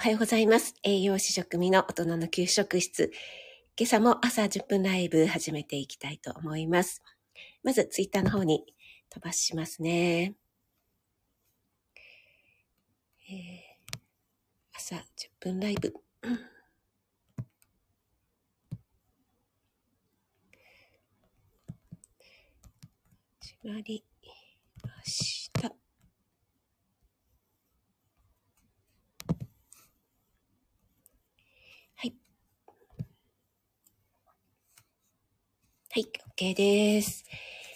おはようございます。栄養士食味の大人の給食室。今朝も朝10分ライブ始めていきたいと思います。まずツイッターの方に飛ばしますね。えー朝10分ライブ。始まりました。はい、OK です。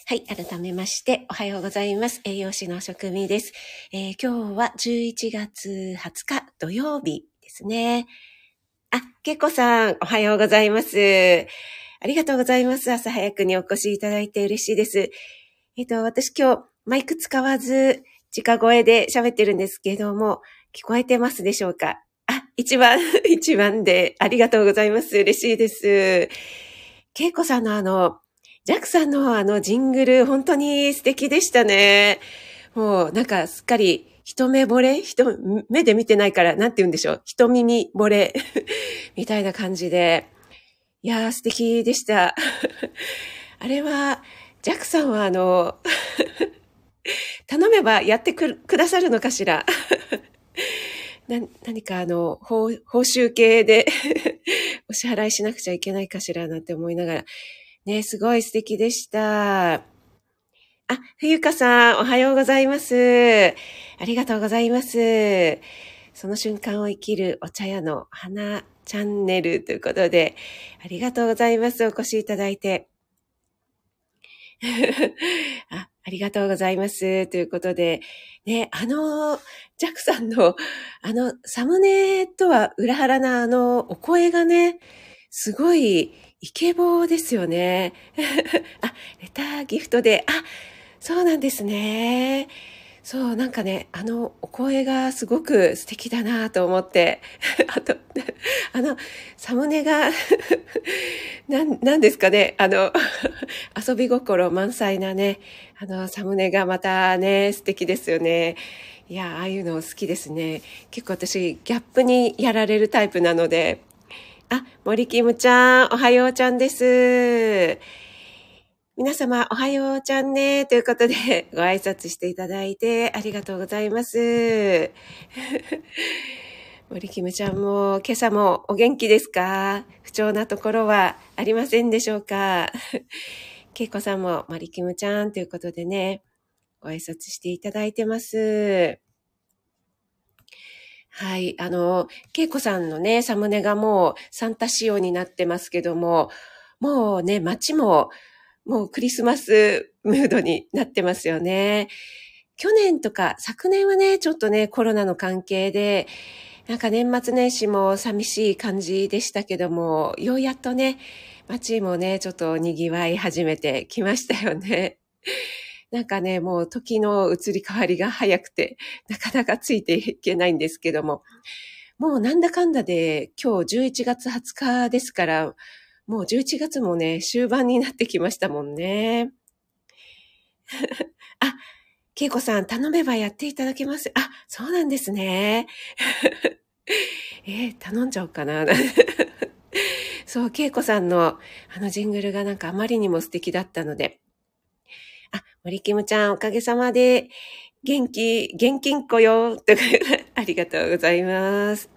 はい、改めまして、おはようございます。栄養士の食味です。えー今日は11月20日土曜日ですね。あ、けこさん、おはようございます。ありがとうございます。朝早くにお越しいただいて嬉しいです。えっ、と、私今日マイク使わず、直声で喋ってるんですけども、聞こえてますでしょうか？あ、一番、一番で、ありがとうございます。嬉しいです。けいこさんのあの、ジャックさんのあのジングル、本当に素敵でしたね。もうなんかすっかり一目惚れ人、目で見てないから、なんて言うんでしょう。一耳惚れ みたいな感じで。いやー素敵でした。あれは、ジャックさんはあの、頼めばやってくくださるのかしら。な何かあの、報報酬系でお支払いしなくちゃいけないかしらなんて思いながら。ね、すごい素敵でした。あ、冬香さん、おはようございます。ありがとうございます。その瞬間を生きるお茶屋の花チャンネルということで、ありがとうございます。お越しいただいて。あありがとうございます。ということで、ね、あの、ジャクさんの、あの、サムネとは裏腹なあの、お声がね、すごい、イケボーですよね。あ、レターギフトで、あ、そうなんですね。そう、なんかね、あの、お声がすごく素敵だなと思って、あと、あの、サムネが、なん、なんですかね、あの、遊び心満載なね、あの、サムネがまたね、素敵ですよね。いや、ああいうの好きですね。結構私、ギャップにやられるタイプなので、あ、森キムちゃん、おはようちゃんです。皆様、おはようちゃんね。ということで、ご挨拶していただいてありがとうございます。森キムちゃんも、今朝もお元気ですか？不調なところはありませんでしょうか？けいこさんも、森キムちゃんということでね、ご挨拶していただいてます。はい。あの、けいこさんのね、サムネがもうサンタ仕様になってますけども、もうね、街ももうクリスマスムードになってますよね。去年とか昨年はね、ちょっとね、コロナの関係で、なんか年末年始も寂しい感じでしたけども、ようやっとね、街もね、ちょっと賑わい始めてきましたよね。なんかね、もう時の移り変わりが早くて、なかなかついていけないんですけども、もうなんだかんだで今日11月20日ですから、もう11月もね、終盤になってきましたもんね。あ、けいこさん、頼めばやっていただけます。あ、そうなんですね。えー頼んじゃおうかな。そう、けいこさんのあのジングルがなんかあまりにも素敵だったので。あ、森キムちゃん、おかげさまで、元気、現金庫よ。とかありがとうございます。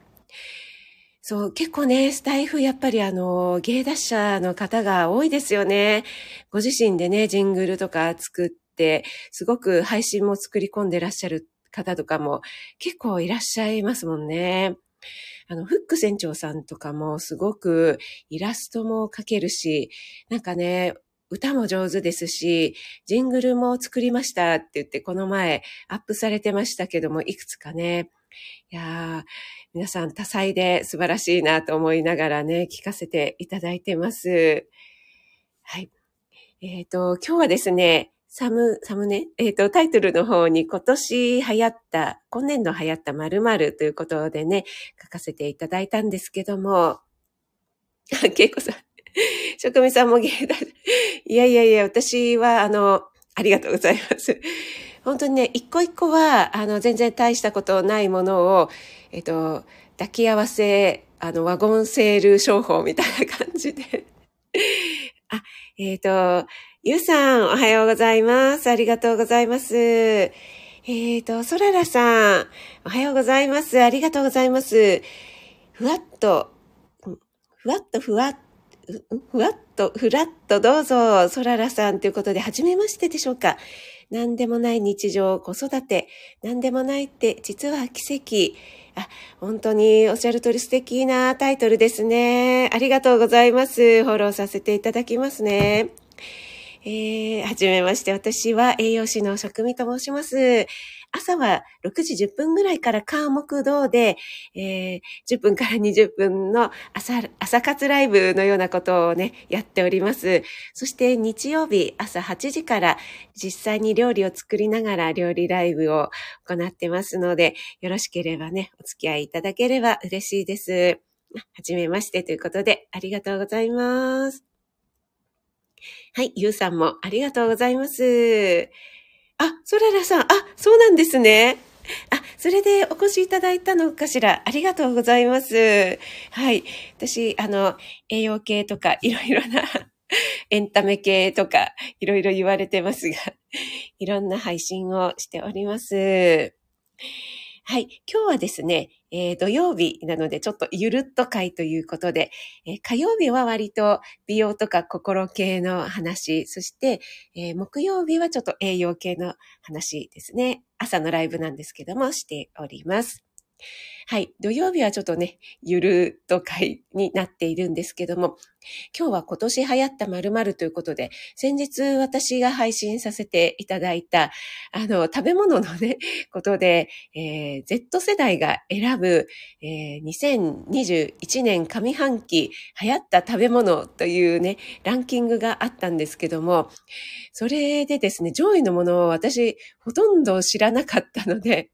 そう、結構ね、スタイフ、やっぱりあの、芸達者の方が多いですよね。ご自身でね、ジングルとか作って、すごく配信も作り込んでらっしゃる方とかも結構いらっしゃいますもんね。あの、フック船長さんとかもすごくイラストも描けるし、なんかね、歌も上手ですし、ジングルも作りましたって言って、この前アップされてましたけども、いくつかね。いやー、皆さん多彩で素晴らしいなと思いながらね、聞かせていただいてます。はい。えっ、と、今日はですね、サム、サムネ？えっ、と、タイトルの方に今年流行った、今年度流行った〇〇ということでね、書かせていただいたんですけども、けいこさん、職味さんも芸だ。いやいやいや、私は、あの、ありがとうございます。本当にね、一個一個は、あの、全然大したことないものを、えっと、抱き合わせ、あの、ワゴンセール商法みたいな感じで。あ、えっ、ー、と、ゆうさん、おはようございます。ありがとうございます。えっ、ー、と、そららさん、おはようございます。ありがとうございます。ふわっと、ふわっとふわっとふわっと、ふらっとどうぞ、そららさんということで、はじめましてでしょうか。何でもない日常、子育て、何でもないって実は奇跡。あ、本当におっしゃる通り素敵なタイトルですね。ありがとうございます。フォローさせていただきますね。えー、はじめまして、私は栄養士の職味と申します。朝は6時10分ぐらいから科目堂で、えー、10分から20分の朝、朝活ライブのようなことをね、やっております。そして日曜日朝8時から実際に料理を作りながら料理ライブを行ってますので、よろしければね、お付き合いいただければ嬉しいです。はじめましてということで、ありがとうございます。はい、ゆうさんもありがとうございます。あ、そららさん、あ、そうなんですね。あ、それでお越しいただいたのかしら。ありがとうございます。はい。私、あの、栄養系とか、いろいろな エンタメ系とか、いろいろ言われてますが、いろんな配信をしております。はい。今日はですね、えー、土曜日なのでちょっとゆるっと会ということで、えー、火曜日は割と美容とか心系の話、そして、えー、木曜日はちょっと栄養系の話ですね。朝のライブなんですけどもしております。はい。土曜日はちょっとね、ゆるっと会になっているんですけども、今日は今年流行った〇〇ということで、先日私が配信させていただいた、あの、食べ物のね、ことで、えー、Z 世代が選ぶ、えー、2021年上半期流行った食べ物というね、ランキングがあったんですけども、それでですね、上位のものを私ほとんど知らなかったので、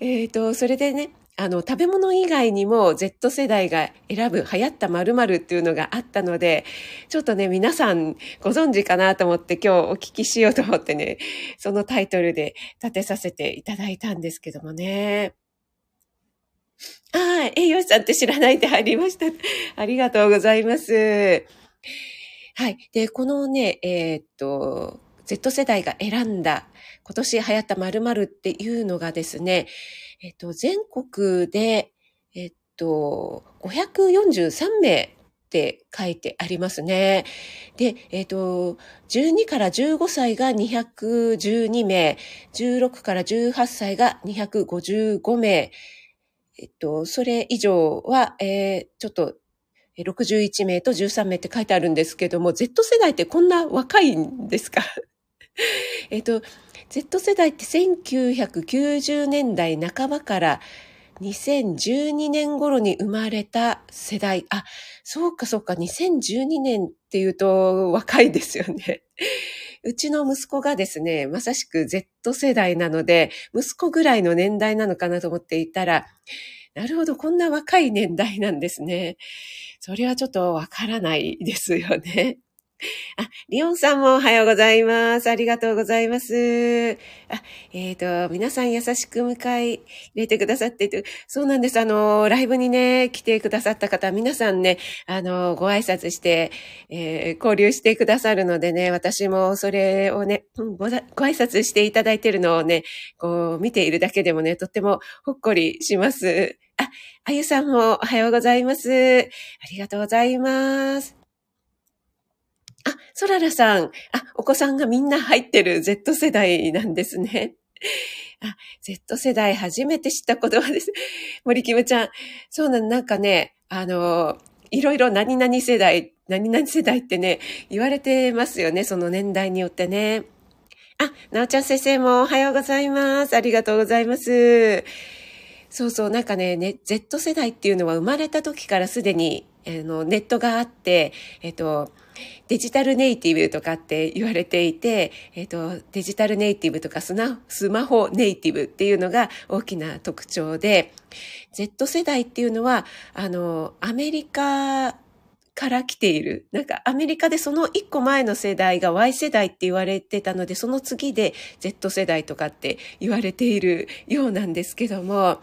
えっ、ー、と、それでね、あの、食べ物以外にも Z 世代が選ぶ流行った〇〇っていうのがあったので、ちょっとね、皆さんご存知かなと思って今日お聞きしようと思ってね、そのタイトルで立てさせていただいたんですけどもね。ああ、栄養士さんって知らないで入りました。ありがとうございます。はい。で、このね、えー、っと、Z 世代が選んだ今年流行った〇〇っていうのがですね、えっと、全国で、えっと、543名って書いてありますね。で、えっ、と、12から15歳が212名、16から18歳が255名、えっと、それ以上は、えー、ちょっと、61名と13名って書いてあるんですけども、Z 世代ってこんな若いんですか？えっと、Z 世代って1990年代半ばから2012年頃に生まれた世代。あ、そうかそうか、2012年っていうと若いですよね。うちの息子がですね、まさしく Z 世代なので、息子ぐらいの年代なのかなと思っていたら、なるほど、こんな若い年代なんですね。それはちょっとわからないですよね。あ、リオンさんもおはようございます。ありがとうございます。あ、えっ、ー、と、皆さん優しく迎え入れてくださってて、そうなんです。あの、ライブにね、来てくださった方、皆さんね、あの、ご挨拶して、えー、交流してくださるのでね、私もそれをね、ごご挨拶していただいてるのをね、こう、見ているだけでもね、とってもほっこりします。あ、あゆさんもおはようございます。ありがとうございます。あ、ソララさん。あ、お子さんがみんな入ってる Z 世代なんですね。あ、Z 世代初めて知った言葉です。森キムちゃん。そうなの、なんかね、あの、いろいろ何々世代、何々世代ってね、言われてますよね、その年代によってね。あ、なおちゃん先生もおはようございます。ありがとうございます。そうそう、なんかね、ね Z 世代っていうのは生まれた時からすでに、あの、ネットがあって、えっと、デジタルネイティブとかって言われていて、えっ、と、デジタルネイティブとかスマホネイティブっていうのが大きな特徴で、Z 世代っていうのは、あの、アメリカから来ている。なんかアメリカでその一個前の世代が Y 世代って言われてたので、その次で Z 世代とかって言われているようなんですけども、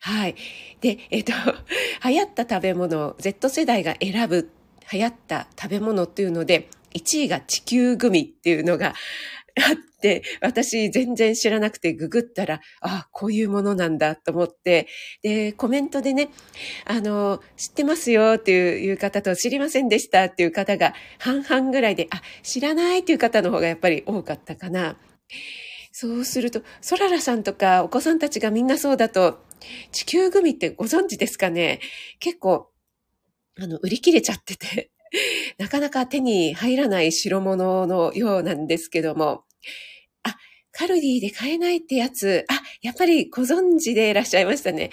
はい。で、えっと、流行った食べ物、Z 世代が選ぶ流行った食べ物っていうので、1位が地球グミっていうのが あって、私全然知らなくてググったら、ああ、こういうものなんだと思って、で、コメントでね、あの、知ってますよっていう方と知りませんでしたっていう方が半々ぐらいで、あ、知らないっていう方の方がやっぱり多かったかな。そうすると、ソララさんとかお子さんたちがみんなそうだと、地球グミってご存知ですかね？結構、あの、売り切れちゃってて、なかなか手に入らない代物のようなんですけども、あ、カルディで買えないってやつ、あ、やっぱりご存知でいらっしゃいましたね。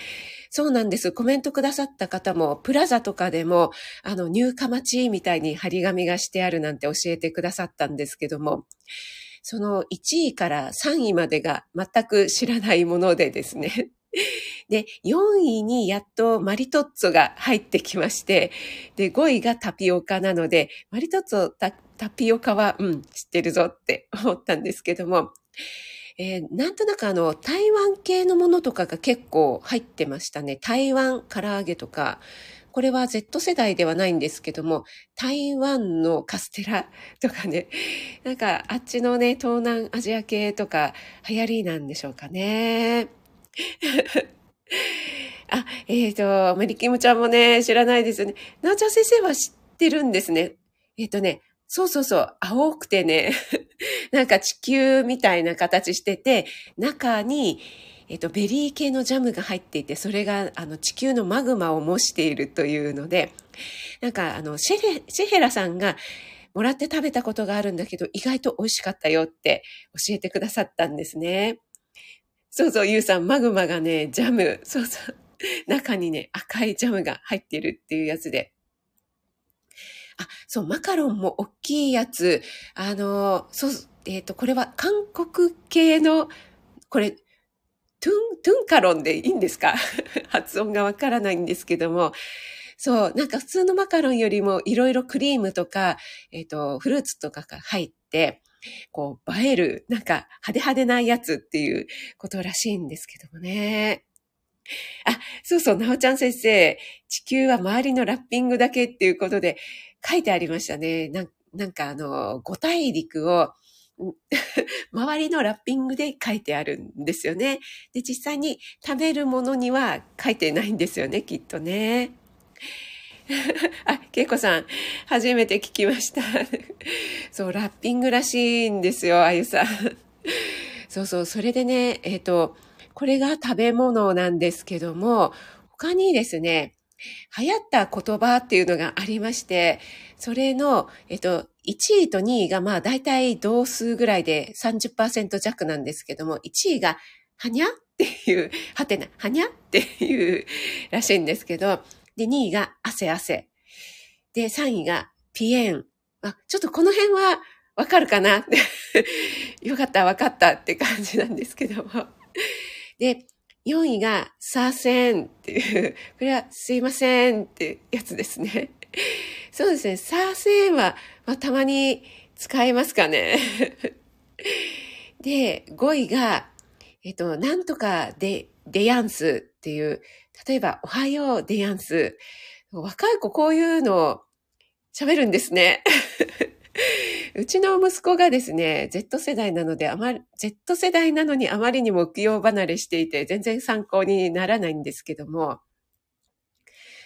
そうなんです。コメントくださった方も、プラザとかでも、あの、入荷待ちみたいに張り紙がしてあるなんて教えてくださったんですけども、その1位から3位までが全く知らないものでですね。で、4位にやっとマリトッツォが入ってきまして、で、5位がタピオカなので、マリトッツォ、タピオカは、うん、知ってるぞって思ったんですけども、えー、なんとなくあの、台湾系のものとかが結構入ってましたね。台湾唐揚げとか、これは Z 世代ではないんですけども、台湾のカステラとかね、なんかあっちのね、東南アジア系とか流行りなんでしょうかね。あ、えっ、ー、と、メリキムちゃんもね、知らないですよね。なおちゃん先生は知ってるんですね。えっ、ー、とね、そうそうそう、青くてね、なんか地球みたいな形してて、中に、えっ、と、ベリー系のジャムが入っていて、それが、あの、地球のマグマを模しているというので、なんか、あの、シェ、シェヘラさんが、もらって食べたことがあるんだけど、意外と美味しかったよって教えてくださったんですね。そうそう、ゆうさん、マグマがね、ジャム、そうそう、中にね、赤いジャムが入っているっていうやつで。あ、そう、マカロンも大きいやつ。あの、そう、えっ、ー、と、これは韓国系の、これ、トゥン、トゥンカロンでいいんですか？発音がわからないんですけども、そう、なんか普通のマカロンよりもいろいろクリームとか、えっ、ー、と、フルーツとかが入って、こう、映える、なんか派手派手なやつっていうことらしいんですけどもね。あ、そうそう、なおちゃん先生、地球は周りのラッピングだけっていうことで書いてありましたね。ななんかあの、五大陸を 周りのラッピングで書いてあるんですよね。で、実際に食べるものには書いてないんですよね、きっとね。あ、けいこさん、初めて聞きました。そう、ラッピングらしいんですよ、あゆさん。そうそう、それでね、えっ、ー、と、これが食べ物なんですけども、他にですね、流行った言葉っていうのがありまして、それの、えっと、1位と2位がまあ大体同数ぐらいで30%弱なんですけども、1位が、はにゃっていう、はてな、はにゃっていうらしいんですけど、で、2位が汗汗。で、3位がピエン。あ、ちょっとこの辺はわかるかな？よかった、わかったって感じなんですけども。で、4位が、さーせんっていう、これはすいませんってやつですね。そうですね、さーせんは、まあ、たまに使えますかね。で、5位が、えっと、なんとかで、デヤンスっていう、例えば、おはようデヤンス。若い子こういうのを喋るんですね。うちの息子がですね、Z 世代なので、あまり、Z 世代なのにあまりにも浮世離れしていて、全然参考にならないんですけども、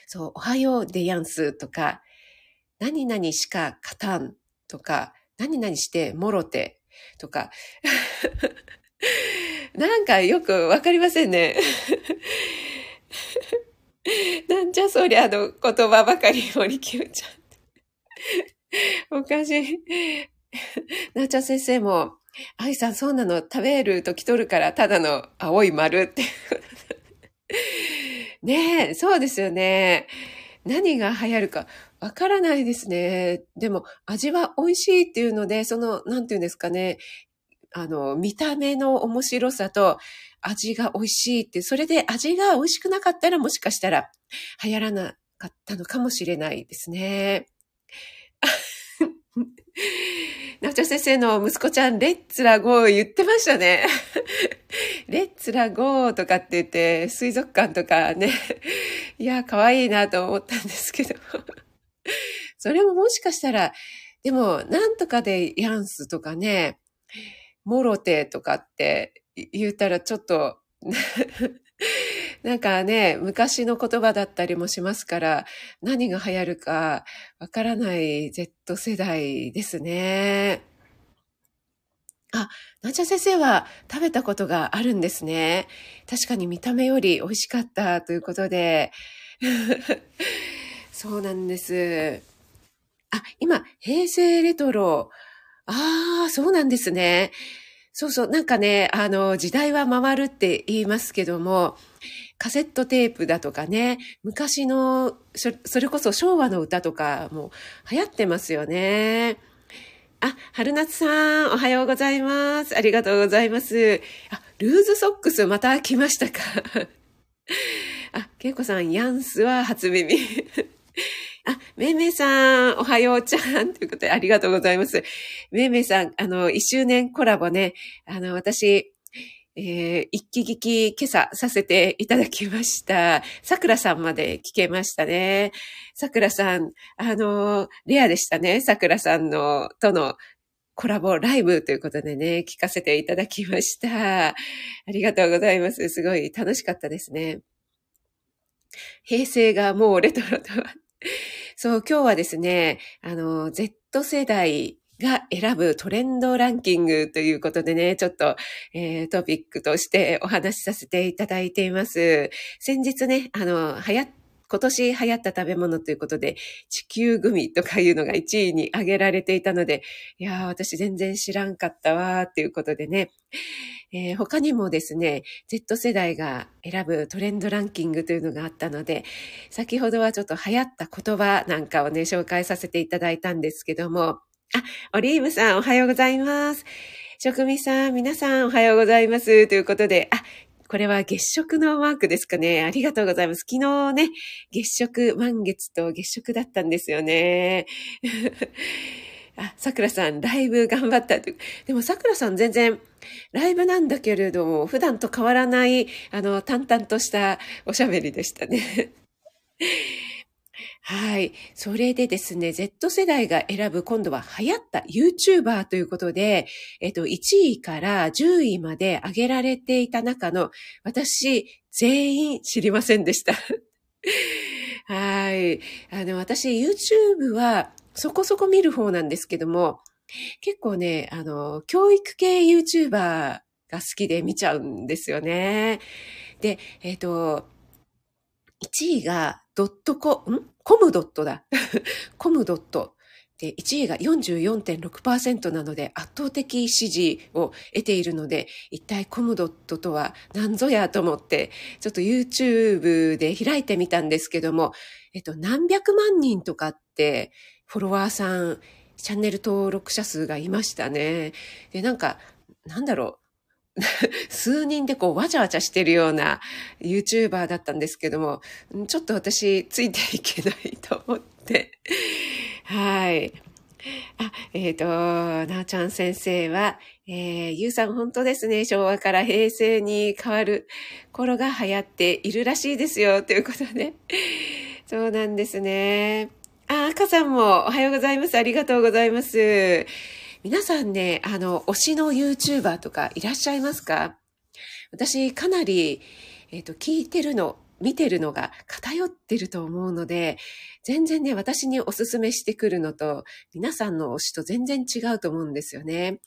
そう、おはようでやんすとか、何々しか勝たんとか、何々してもろてとか、なんかよくわかりませんね。なんじゃそりゃあの言葉ばかり森きゅうちゃん。おかしい。なーちゃん先生も、あいさんそうなの食べるとき取るからただの青い丸って。ねえ、そうですよね。何が流行るかわからないですね。でも味は美味しいっていうので、その、なんていうんですかね。あの、見た目の面白さと味が美味しいって、それで味が美味しくなかったらもしかしたら流行らなかったのかもしれないですね。なおちゃん先生の息子ちゃん、レッツラゴー言ってましたね。レッつらゴーとかって言って、水族館とかね、いや、可愛いなと思ったんですけど。それももしかしたら、でも、なんとかでヤンスとかね、モロテとかって言ったらちょっとなんかね、昔の言葉だったりもしますから、何が流行るかわからない Z 世代ですね。あ、なんちゃ先生は食べたことがあるんですね。確かに見た目より美味しかったということで。そうなんです。あ、今、平成レトロ。ああ、そうなんですね。そうそう、なんかね、あの、時代は回るって言いますけども、カセットテープだとかね、昔の、それこそ昭和の歌とかも流行ってますよね。あ、春夏さん、おはようございます。ありがとうございます。あ、ルーズソックスまた来ましたかあ、けいこさん、ヤンスは初耳。あ、めいめいさん、おはようちゃん。ということで、ありがとうございます。めいめいさん、あの、一周年コラボね、あの、私、えー、一気聞き今朝させていただきました。桜さんまで聞けましたね。桜さん、あの、レアでしたね。桜さんの、とのコラボライブということでね、聞かせていただきました。ありがとうございます。すごい楽しかったですね。平成がもうレトロとは。そう、今日はですね、あの、Z 世代が選ぶトレンドランキングということでね、ちょっと、えー、トピックとしてお話しさせていただいています。先日ね、あの、流行っ今年流行った食べ物ということで、地球グミとかいうのが1位に挙げられていたので、いやー、私全然知らんかったわーっていうことでね、えー、他にもですね、Z 世代が選ぶトレンドランキングというのがあったので、先ほどはちょっと流行った言葉なんかをね、紹介させていただいたんですけども、あ、オリーブさんおはようございます。職味さん、皆さんおはようございます。ということで、あ、これは月食のマークですかね。ありがとうございます。昨日ね、月食、満月と月食だったんですよね。あ、桜さん、ライブ頑張った。でも桜さん全然、ライブなんだけれども、普段と変わらない、あの、淡々としたおしゃべりでしたね。はい。それでですね、Z 世代が選ぶ今度は流行った YouTuber ということで、えっと、1位から10位まで上げられていた中の、私、全員知りませんでした。はい。あの、私、YouTube はそこそこ見る方なんですけども、結構ね、あの、教育系 YouTuber が好きで見ちゃうんですよね。で、えっ、と、1位がドットコ、ん？コムドットだ。コムドット。で、1位が44.6%なので圧倒的支持を得ているので、一体コムドットとは何ぞやと思って、ちょっと YouTube で開いてみたんですけども、えっと、何百万人とかってフォロワーさん、チャンネル登録者数がいましたね。で、なんか、なんだろう。数人でこうわちゃわちゃしてるような YouTuber だったんですけども、ちょっと私ついていけないと思って。はい。あ、えっ、ー、と、なおちゃん先生は、えー、ゆうさん本当ですね。昭和から平成に変わる頃が流行っているらしいですよ。ということで。そうなんですね。あ、赤さんもおはようございます。ありがとうございます。皆さんね、あの、推しの YouTuber とかいらっしゃいますか？私、かなり、えっ、ー、と、聞いてるの、見てるのが偏ってると思うので、全然ね、私におすすめしてくるのと、皆さんの推しと全然違うと思うんですよね。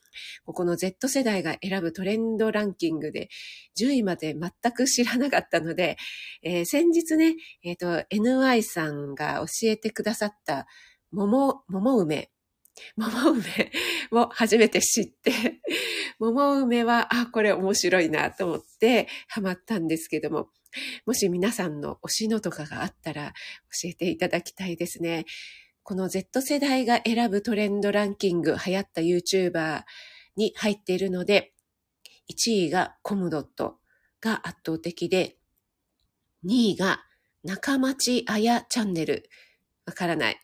ここの Z 世代が選ぶトレンドランキングで、10位まで全く知らなかったので、えー、先日ね、えっ、ー、と、NY さんが教えてくださった、桃、桃梅 桃梅を初めて知って、桃梅は、あ、これ面白いなと思ってハマったんですけども、もし皆さんの推しのとかがあったら教えていただきたいですね。この Z 世代が選ぶトレンドランキング流行った YouTuber に入っているので、1位がコムドットが圧倒的で、2位が中町あやチャンネル。わからない。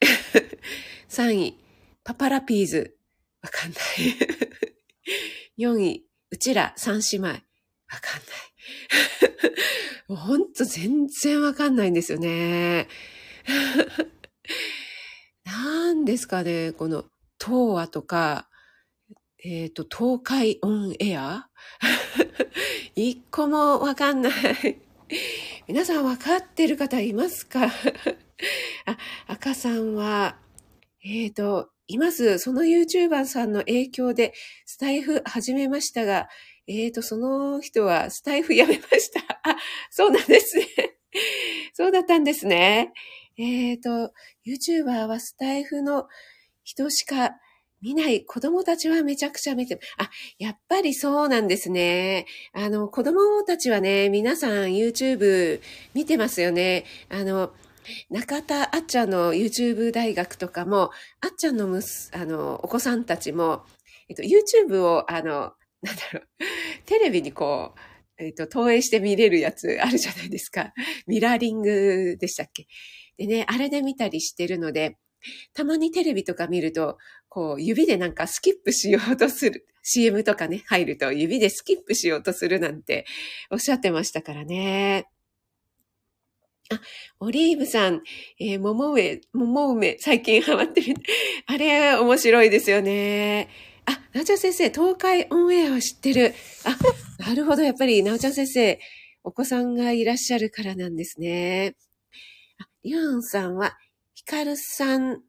3位、パパラピーズ。わかんない。4位、うちら三姉妹。わかんない。もうほんと全然わかんないんですよね。なんですかね、この、東亜とか、えっ、と、東海オンエア？一個もわかんない。皆さんわかってる方いますか？あ、赤さんは、えっ、と、います。その YouTuber さんの影響でスタイフ始めましたが、えっ、と、その人はスタイフやめました。あ、そうなんですね。そうだったんですね。えっ、と、YouTuber はスタイフの人しか見ない子供たちはめちゃくちゃ見て、あ、やっぱりそうなんですね。あの、子供たちはね、皆さん YouTube 見てますよね。あの、中田あっちゃんの YouTube 大学とかも、あっちゃんのむす、あの、お子さんたちも、えっと、YouTube を、あの、なんだろう、テレビにこう、えっと、投影して見れるやつあるじゃないですか。ミラーリングでしたっけ？でね、あれで見たりしてるので、たまにテレビとか見ると、こう、指でなんかスキップしようとする。CM とかね、入ると指でスキップしようとするなんておっしゃってましたからね。あ、オリーブさん、えー、桃梅、桃梅、最近ハマってる。あれ、面白いですよね。あ、なおちゃん先生、東海オンエアを知ってる。あ、なるほど、やっぱり、なおちゃん先生、お子さんがいらっしゃるからなんですね。あ、リオンさんは、ヒカルさん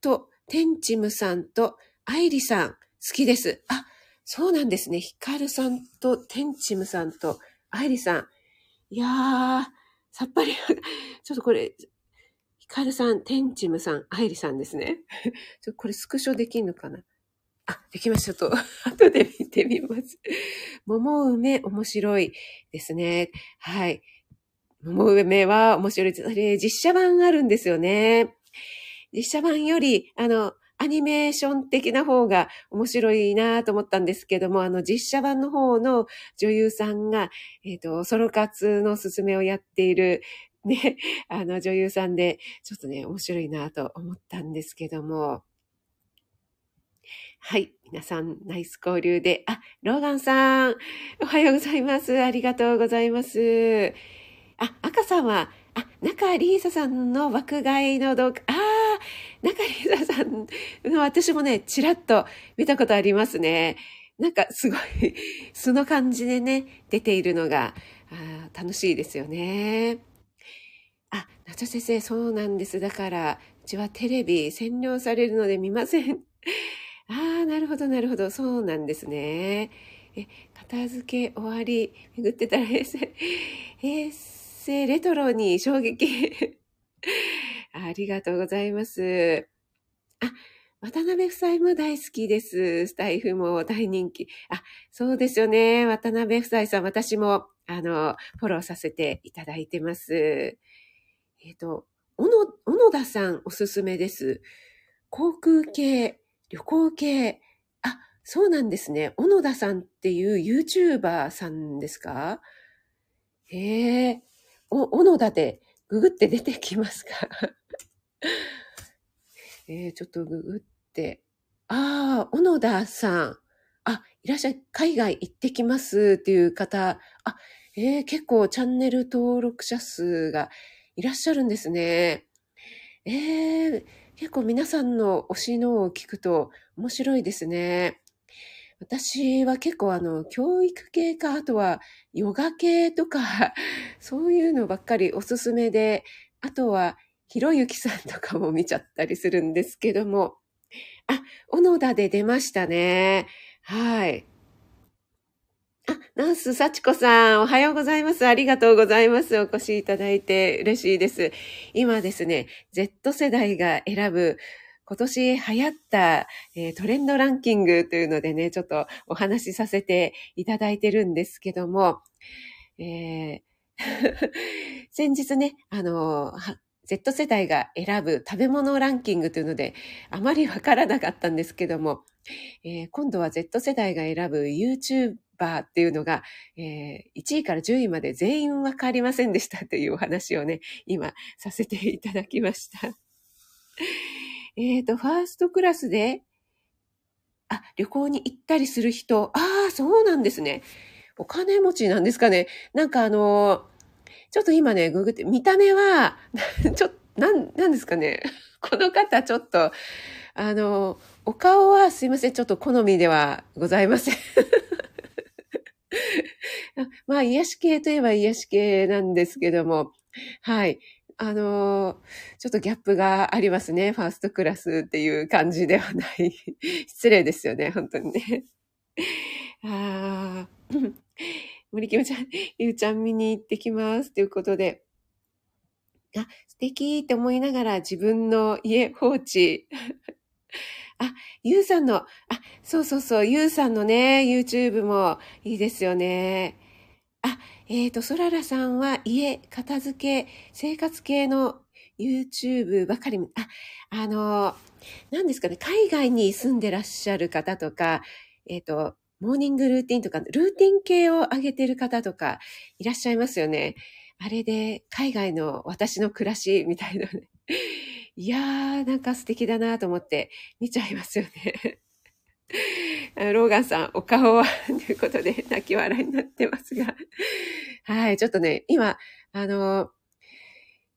と、テンチムさんと、アイリさん、好きです。あ、そうなんですね。ヒカルさんと、テンチムさんと、アイリさん。いやー、さっぱり、ちょっとこれ、ヒカルさん、テンチムさん、アイリさんですね。ちょっとこれスクショできんのかな？あ、できました。ちょっと、後で見てみます。桃梅面白いですね。はい。桃梅は面白いです。れ、実写版あるんですよね。実写版より、あの、アニメーション的な方が面白いなと思ったんですけども、あの、実写版の方の女優さんが、えっ、ー、と、ソロ活のすすめをやっている、ね、あの、女優さんで、ちょっとね、面白いなと思ったんですけども、はい。皆さん、ナイス交流で。あ、ローガンさん、おはようございます。ありがとうございます。あ、赤さんは、あ、中リーサさんの爆買いの動画、あ、中リーサさんの私もね、ちらっと見たことありますね。なんかすごい、その感じでね、出ているのが、あ楽しいですよね。あ、夏先生、そうなんです。だから、うちはテレビ占領されるので見ません。ああ、なるほど、なるほど。そうなんですね。え、片付け終わり、巡ってたら平成、平成レトロに衝撃。ありがとうございます。あ、渡辺夫妻も大好きです。スタイフも大人気。あ、そうですよね。渡辺夫妻さん、私も、あの、フォローさせていただいてます。えっ、ー、と、小野、小野田さんおすすめです。航空系、旅行系。あ、そうなんですね。小野田さんっていう YouTuber さんですか？へえ。お、小野田でググって出てきますか？えー、ちょっとググって。ああ、小野田さん。あ、いらっしゃい。海外行ってきますっていう方。あ、えー、結構チャンネル登録者数がいらっしゃるんですね。えー、結構皆さんの推しのを聞くと面白いですね。私は結構あの、教育系か、あとはヨガ系とか、そういうのばっかりおすすめで、あとはひろゆきさんとかも見ちゃったりするんですけども、あ、小野田で出ましたね。はい。あ、ナース幸子さん、おはようございます。ありがとうございます。お越しいただいて嬉しいです。今ですね、Z 世代が選ぶ今年流行った、え、トレンドランキングというのでね、ちょっとお話しさせていただいてるんですけども、えー、先日ね、あの、Z 世代が選ぶ食べ物ランキングというので、あまりわからなかったんですけども、えー、今度は Z 世代が選ぶ YouTuber っていうのが、えー、1位から10位まで全員わかりませんでしたというお話をね、今させていただきました。えっ、ー、と、ファーストクラスで、あ、旅行に行ったりする人、ああ、そうなんですね。お金持ちなんですかねなんかあの、ちょっと今ね、ググって、見た目は、ちょっと、なん、なんですかね。この方ちょっと、あの、お顔はすいません、ちょっと好みではございません。まあ、癒し系といえば癒し系なんですけども、はい。あのちょっとギャップがありますね。ファーストクラスっていう感じではない。失礼ですよね、本当にね。ああ、森キムちゃん、ゆうちゃん見に行ってきます。ということで。あ、素敵って思いながら自分の家放置。あ、ゆうさんの、あ、そうそうそう、ゆうさんのね、YouTube もいいですよね。あ、えっ、ー、と、ソララさんは家、片付け、生活系の YouTube ばかり、あ、あの、何ですかね、海外に住んでらっしゃる方とか、えっ、ー、と、モーニングルーティンとか、ルーティン系を上げてる方とかいらっしゃいますよね。あれで海外の私の暮らしみたいなね。いやー、なんか素敵だなと思って見ちゃいますよね。ローガンさん、お顔は、ということで、泣き笑いになってますが。はい、ちょっとね、今、あの、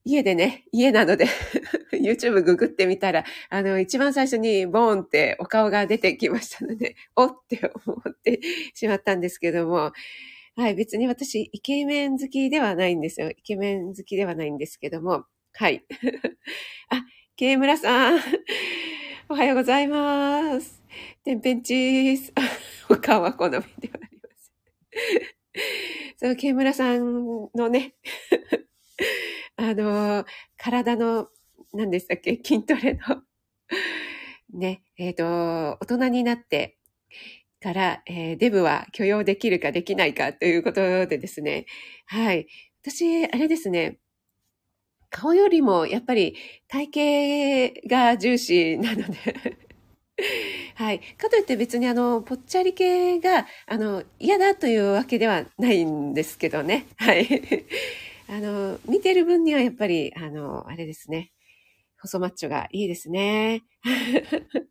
家でね、家なので YouTube ググってみたら、あの、一番最初にボーンってお顔が出てきましたので、おって思ってしまったんですけども、はい、別に私、イケメン好きではないんですよ。イケメン好きではないんですけども、はい。あ、ケイムラさん。おはようございます。てんぺんチーズ。お顔は好みではあります。そう、ケイムラさんのね、あの、体の、何でしたっけ、筋トレの、ね、えっ、ー、と、大人になってから、えー、デブは許容できるかできないかということでですね、はい。私、あれですね、顔よりもやっぱり体型が重視なので はい。かといって別にあの、ぽっちゃり系が、あの、嫌だというわけではないんですけどね。はい。あの、見てる分にはやっぱり、あの、あれですね。細マッチョがいいですね。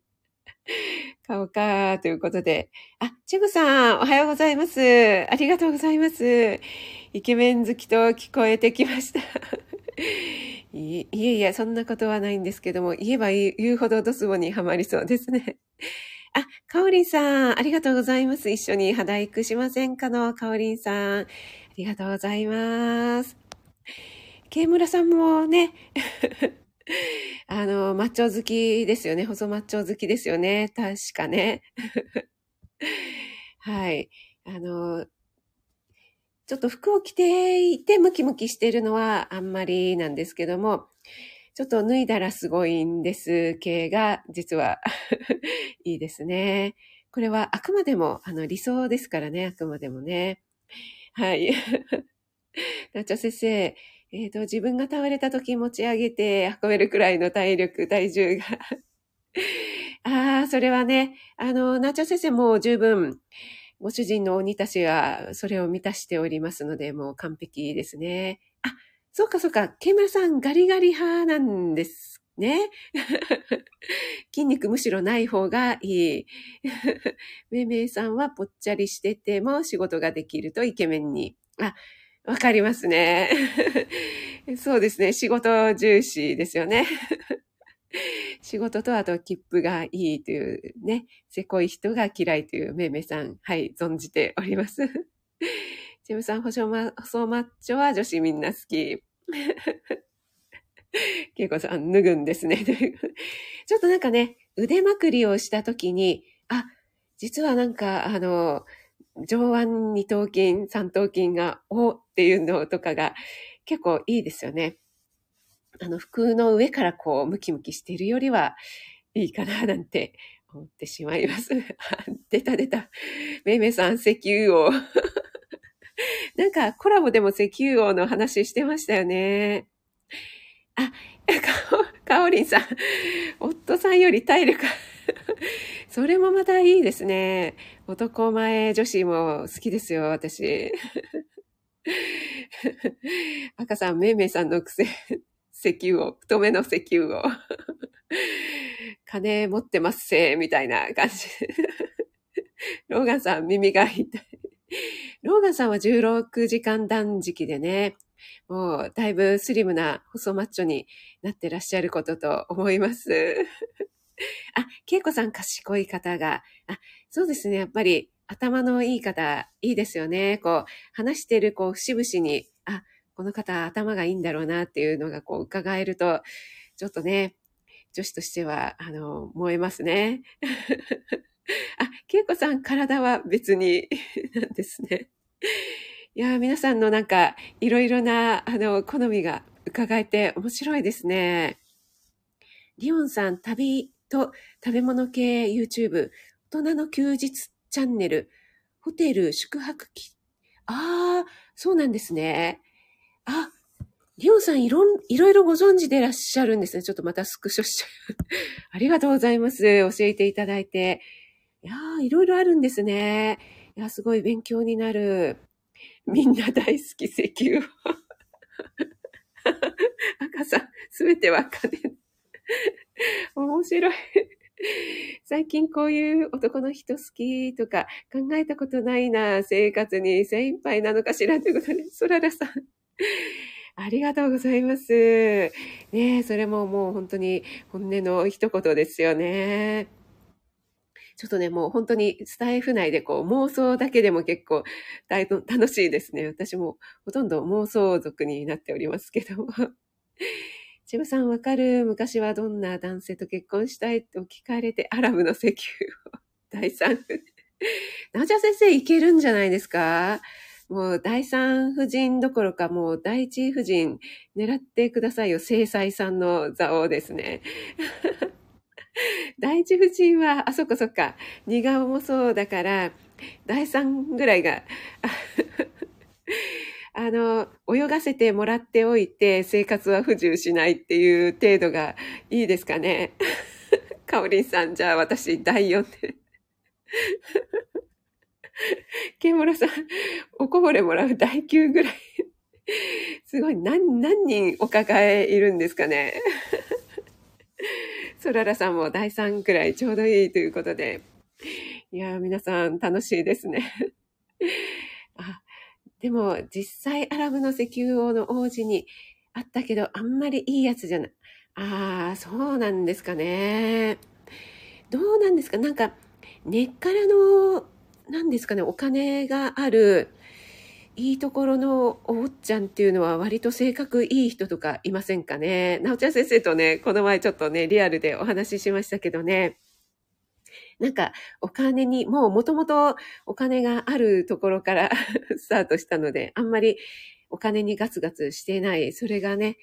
顔か、ということで。あ、チェグさん、おはようございます。ありがとうございます。イケメン好きと聞こえてきました。いえいえ、そんなことはないんですけども、言えば言うほどドスボにはまりそうですね。あ、かおりんさん、ありがとうございます。一緒に肌育しませんかのかおりんさん。ありがとうございます。ケイムラさんもね、あの、マッチョ好きですよね。細マッチョ好きですよね。確かね。はい。あの、ちょっと服を着ていてムキムキしているのはあんまりなんですけども、ちょっと脱いだらすごいんです系が実は いいですね。これはあくまでもあの理想ですからね、あくまでもね。はい。ナチョ先生、えっ、ー、と、自分が倒れた時持ち上げて運べるくらいの体力、体重が ああ、それはね、あの、ナチョ先生も十分、ご主人の鬼たちはそれを満たしておりますので、もう完璧ですね。あ、そうかそうか、ケムラさんガリガリ派なんですね。筋肉むしろない方がいい。めいめいさんはぽっちゃりしてても仕事ができるとイケメンに。あ、わかりますね。そうですね。仕事重視ですよね。仕事とあと切符がいいというね、せこい人が嫌いというめいめいさん、はい、存じております。チムさん、細マ細マッチョは女子みんな好き。ケイコさん、脱ぐんですね。ちょっとなんかね、腕まくりをしたときに、あ、実はなんか、あの、上腕二頭筋、三頭筋が、おっていうのとかが結構いいですよね。あの、服の上からこう、ムキムキしているよりはいいかな、なんて思ってしまいます。出た出た。めいめいさん、石油王。なんか、コラボでも石油王の話してましたよね。あ、か、かおりんさん、夫さんより体力、それもまたいいですね。男前女子も好きですよ、私。赤さん、めいめいさんの癖。石油を、太めの石油を。金持ってますせみたいな感じ。ローガンさん、耳が痛い。ローガンさんは16時間断食でね、もうだいぶスリムな細マッチョになってらっしゃることと思います。あ、ケイコさん賢い方が、あ、そうですね。やっぱり頭のいい方、いいですよね。こう、話してる、こう、節々に、あ、この方頭がいいんだろうなっていうのがこう伺えると、ちょっとね、女子としては、あの、燃えますね。あ、ケイコさん、体は別に なんですね。いや、皆さんのなんか、いろいろな、あの、好みが伺えて面白いですね。リオンさん、旅と食べ物系 YouTube、大人の休日チャンネル、ホテル宿泊機。ああ、そうなんですね。あ、リオンさんいろん、いろいろご存知でいらっしゃるんですね。ちょっとまたスクショしちゃう。ありがとうございます。教えていただいて。いやー、いろいろあるんですね。いや、すごい勉強になる。みんな大好き石油。赤さん、すべては金。面白い。最近こういう男の人好きとか考えたことないな、生活に精一杯なのかしらということで、ソララさん。ありがとうございます。ねそれももう本当に本音の一言ですよね。ちょっとね、もう本当にスタイフ内でこう妄想だけでも結構楽しいですね。私もほとんど妄想族になっておりますけども。千葉さんわかる昔はどんな男性と結婚したいと聞かれてアラブの石油を第三夫。なおちゃん先生いけるんじゃないですか？もう第三夫人どころかもう第一夫人狙ってくださいよ。制裁さんの座をですね。第一夫人は、あ、そっかそっか。似顔もそうだから、第三ぐらいが、あの、泳がせてもらっておいて、生活は不自由しないっていう程度がいいですかね。かおりんさん、じゃあ私、第4で。ケモラさん、おこぼれもらう第9ぐらい。すごい、何、何人お抱えいるんですかね。ソララさんも第3くらいちょうどいいということで。いや皆さん楽しいですね。あでも、実際アラブの石油王の王子にあったけど、あんまりいいやつじゃない。ああ、そうなんですかね。どうなんですか？なんか、根っからの、なんですかね、お金がある、いいところのおっちゃんっていうのは割と性格いい人とかいませんかね。なおちゃん先生とね、この前ちょっとね、リアルでお話ししましたけどね。なんか、お金に、もうもともとお金があるところから スタートしたので、あんまりお金にガツガツしてない。それがね、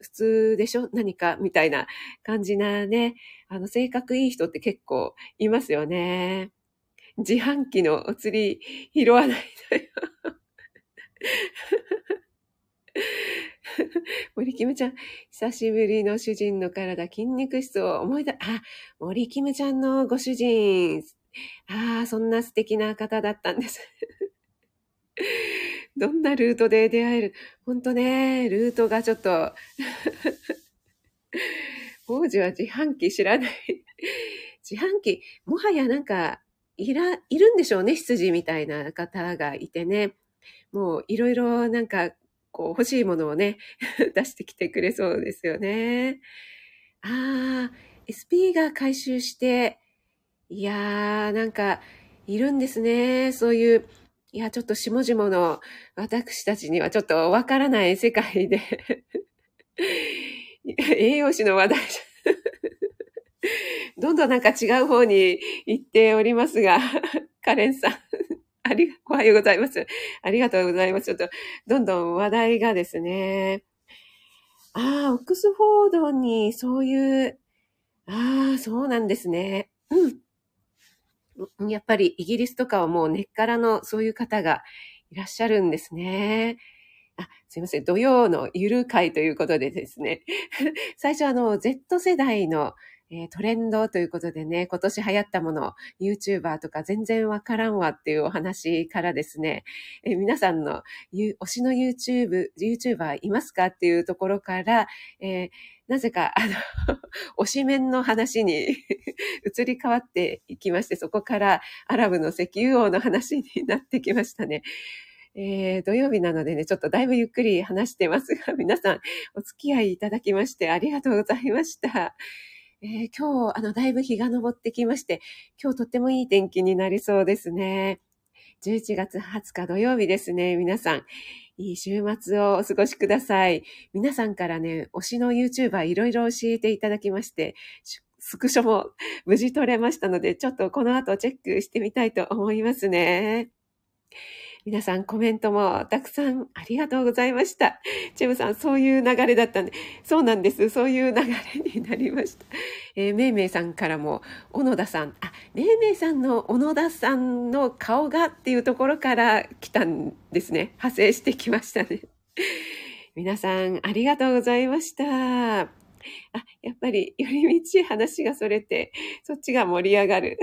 普通でしょ？何かみたいな感じなね、あの、性格いい人って結構いますよね。自販機のお釣り拾わないのよ。森キムちゃん、久しぶりの主人の体、筋肉質を思い出、あ、森キムちゃんのご主人、ああ、そんな素敵な方だったんです。どんなルートで出会える？ほんとね、ルートがちょっと。王子は自販機知らない。自販機、もはやなんか、いら、いるんでしょうね、羊みたいな方がいてね。もういろいろなんかこう欲しいものをね、出してきてくれそうですよね。ああ、SP が回収して、いやー、なんか、いるんですね。そういう、いや、ちょっと下々の私たちにはちょっとわからない世界で 栄養士の話題 どんどんなんか違う方に行っておりますが、カレンさん ありが、おはようございます。ありがとうございます。ちょっと、どんどん話題がですね。ああ、オックスフォードにそういう、ああ、そうなんですね。うん。やっぱりイギリスとかはもう根っからのそういう方がいらっしゃるんですね。あ、すいません。土曜のゆる会ということでですね。最初あの、Z 世代のえー、トレンドということでね、今年流行ったもの、YouTuber とか全然わからんわっていうお話からですね、えー、皆さんの推しの YouTube、YouTuber いますかっていうところから、えー、なぜか、あの、推しメンの話に 移り変わっていきまして、そこからアラブの石油王の話になってきましたね。えー、土曜日なのでね、ちょっとだいぶゆっくり話してますが、皆さんお付き合いいただきましてありがとうございました。えー、今日、あの、だいぶ日が昇ってきまして、今日とってもいい天気になりそうですね。11月20日土曜日ですね。皆さん、いい週末をお過ごしください。皆さんからね、推しの YouTuber いろいろ教えていただきまして、スクショも 無事撮れましたので、ちょっとこの後チェックしてみたいと思いますね。皆さんコメントもたくさんありがとうございました。チェムさん、そういう流れだったんで、そうなんです。そういう流れになりました。えー、めいめいさんからも、小野田さん、あ、めいめいさんの小野田さんの顔がっていうところから来たんですね。派生してきましたね。皆さん、ありがとうございました。あ、やっぱり、寄り道話がそれて、そっちが盛り上がる。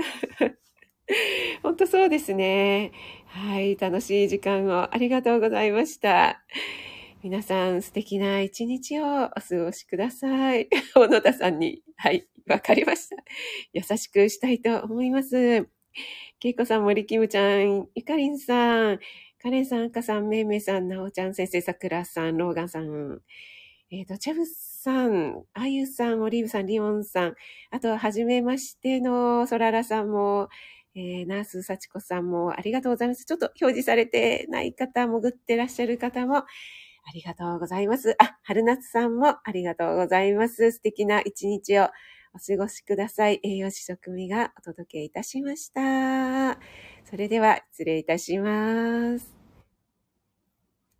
本当そうですね。はい、楽しい時間をありがとうございました。皆さん素敵な一日をお過ごしください。小野田さんに、はい、わかりました。優しくしたいと思います。けいこさん、森キムちゃん、ゆかりんさん、カレンさん、かさん、めいめいさん、なおちゃん先生、さくらさん、ローガンさん、えっ、ー、と、チャブさん、あゆさん、オリーブさん、リオンさん、あと、はじめましてのソララさんも、えー、ナース幸子さんもありがとうございます。ちょっと表示されてない方、潜ってらっしゃる方もありがとうございます。あ、春夏さんもありがとうございます。素敵な一日をお過ごしください。栄養士食味がお届けいたしました。それでは失礼いたします。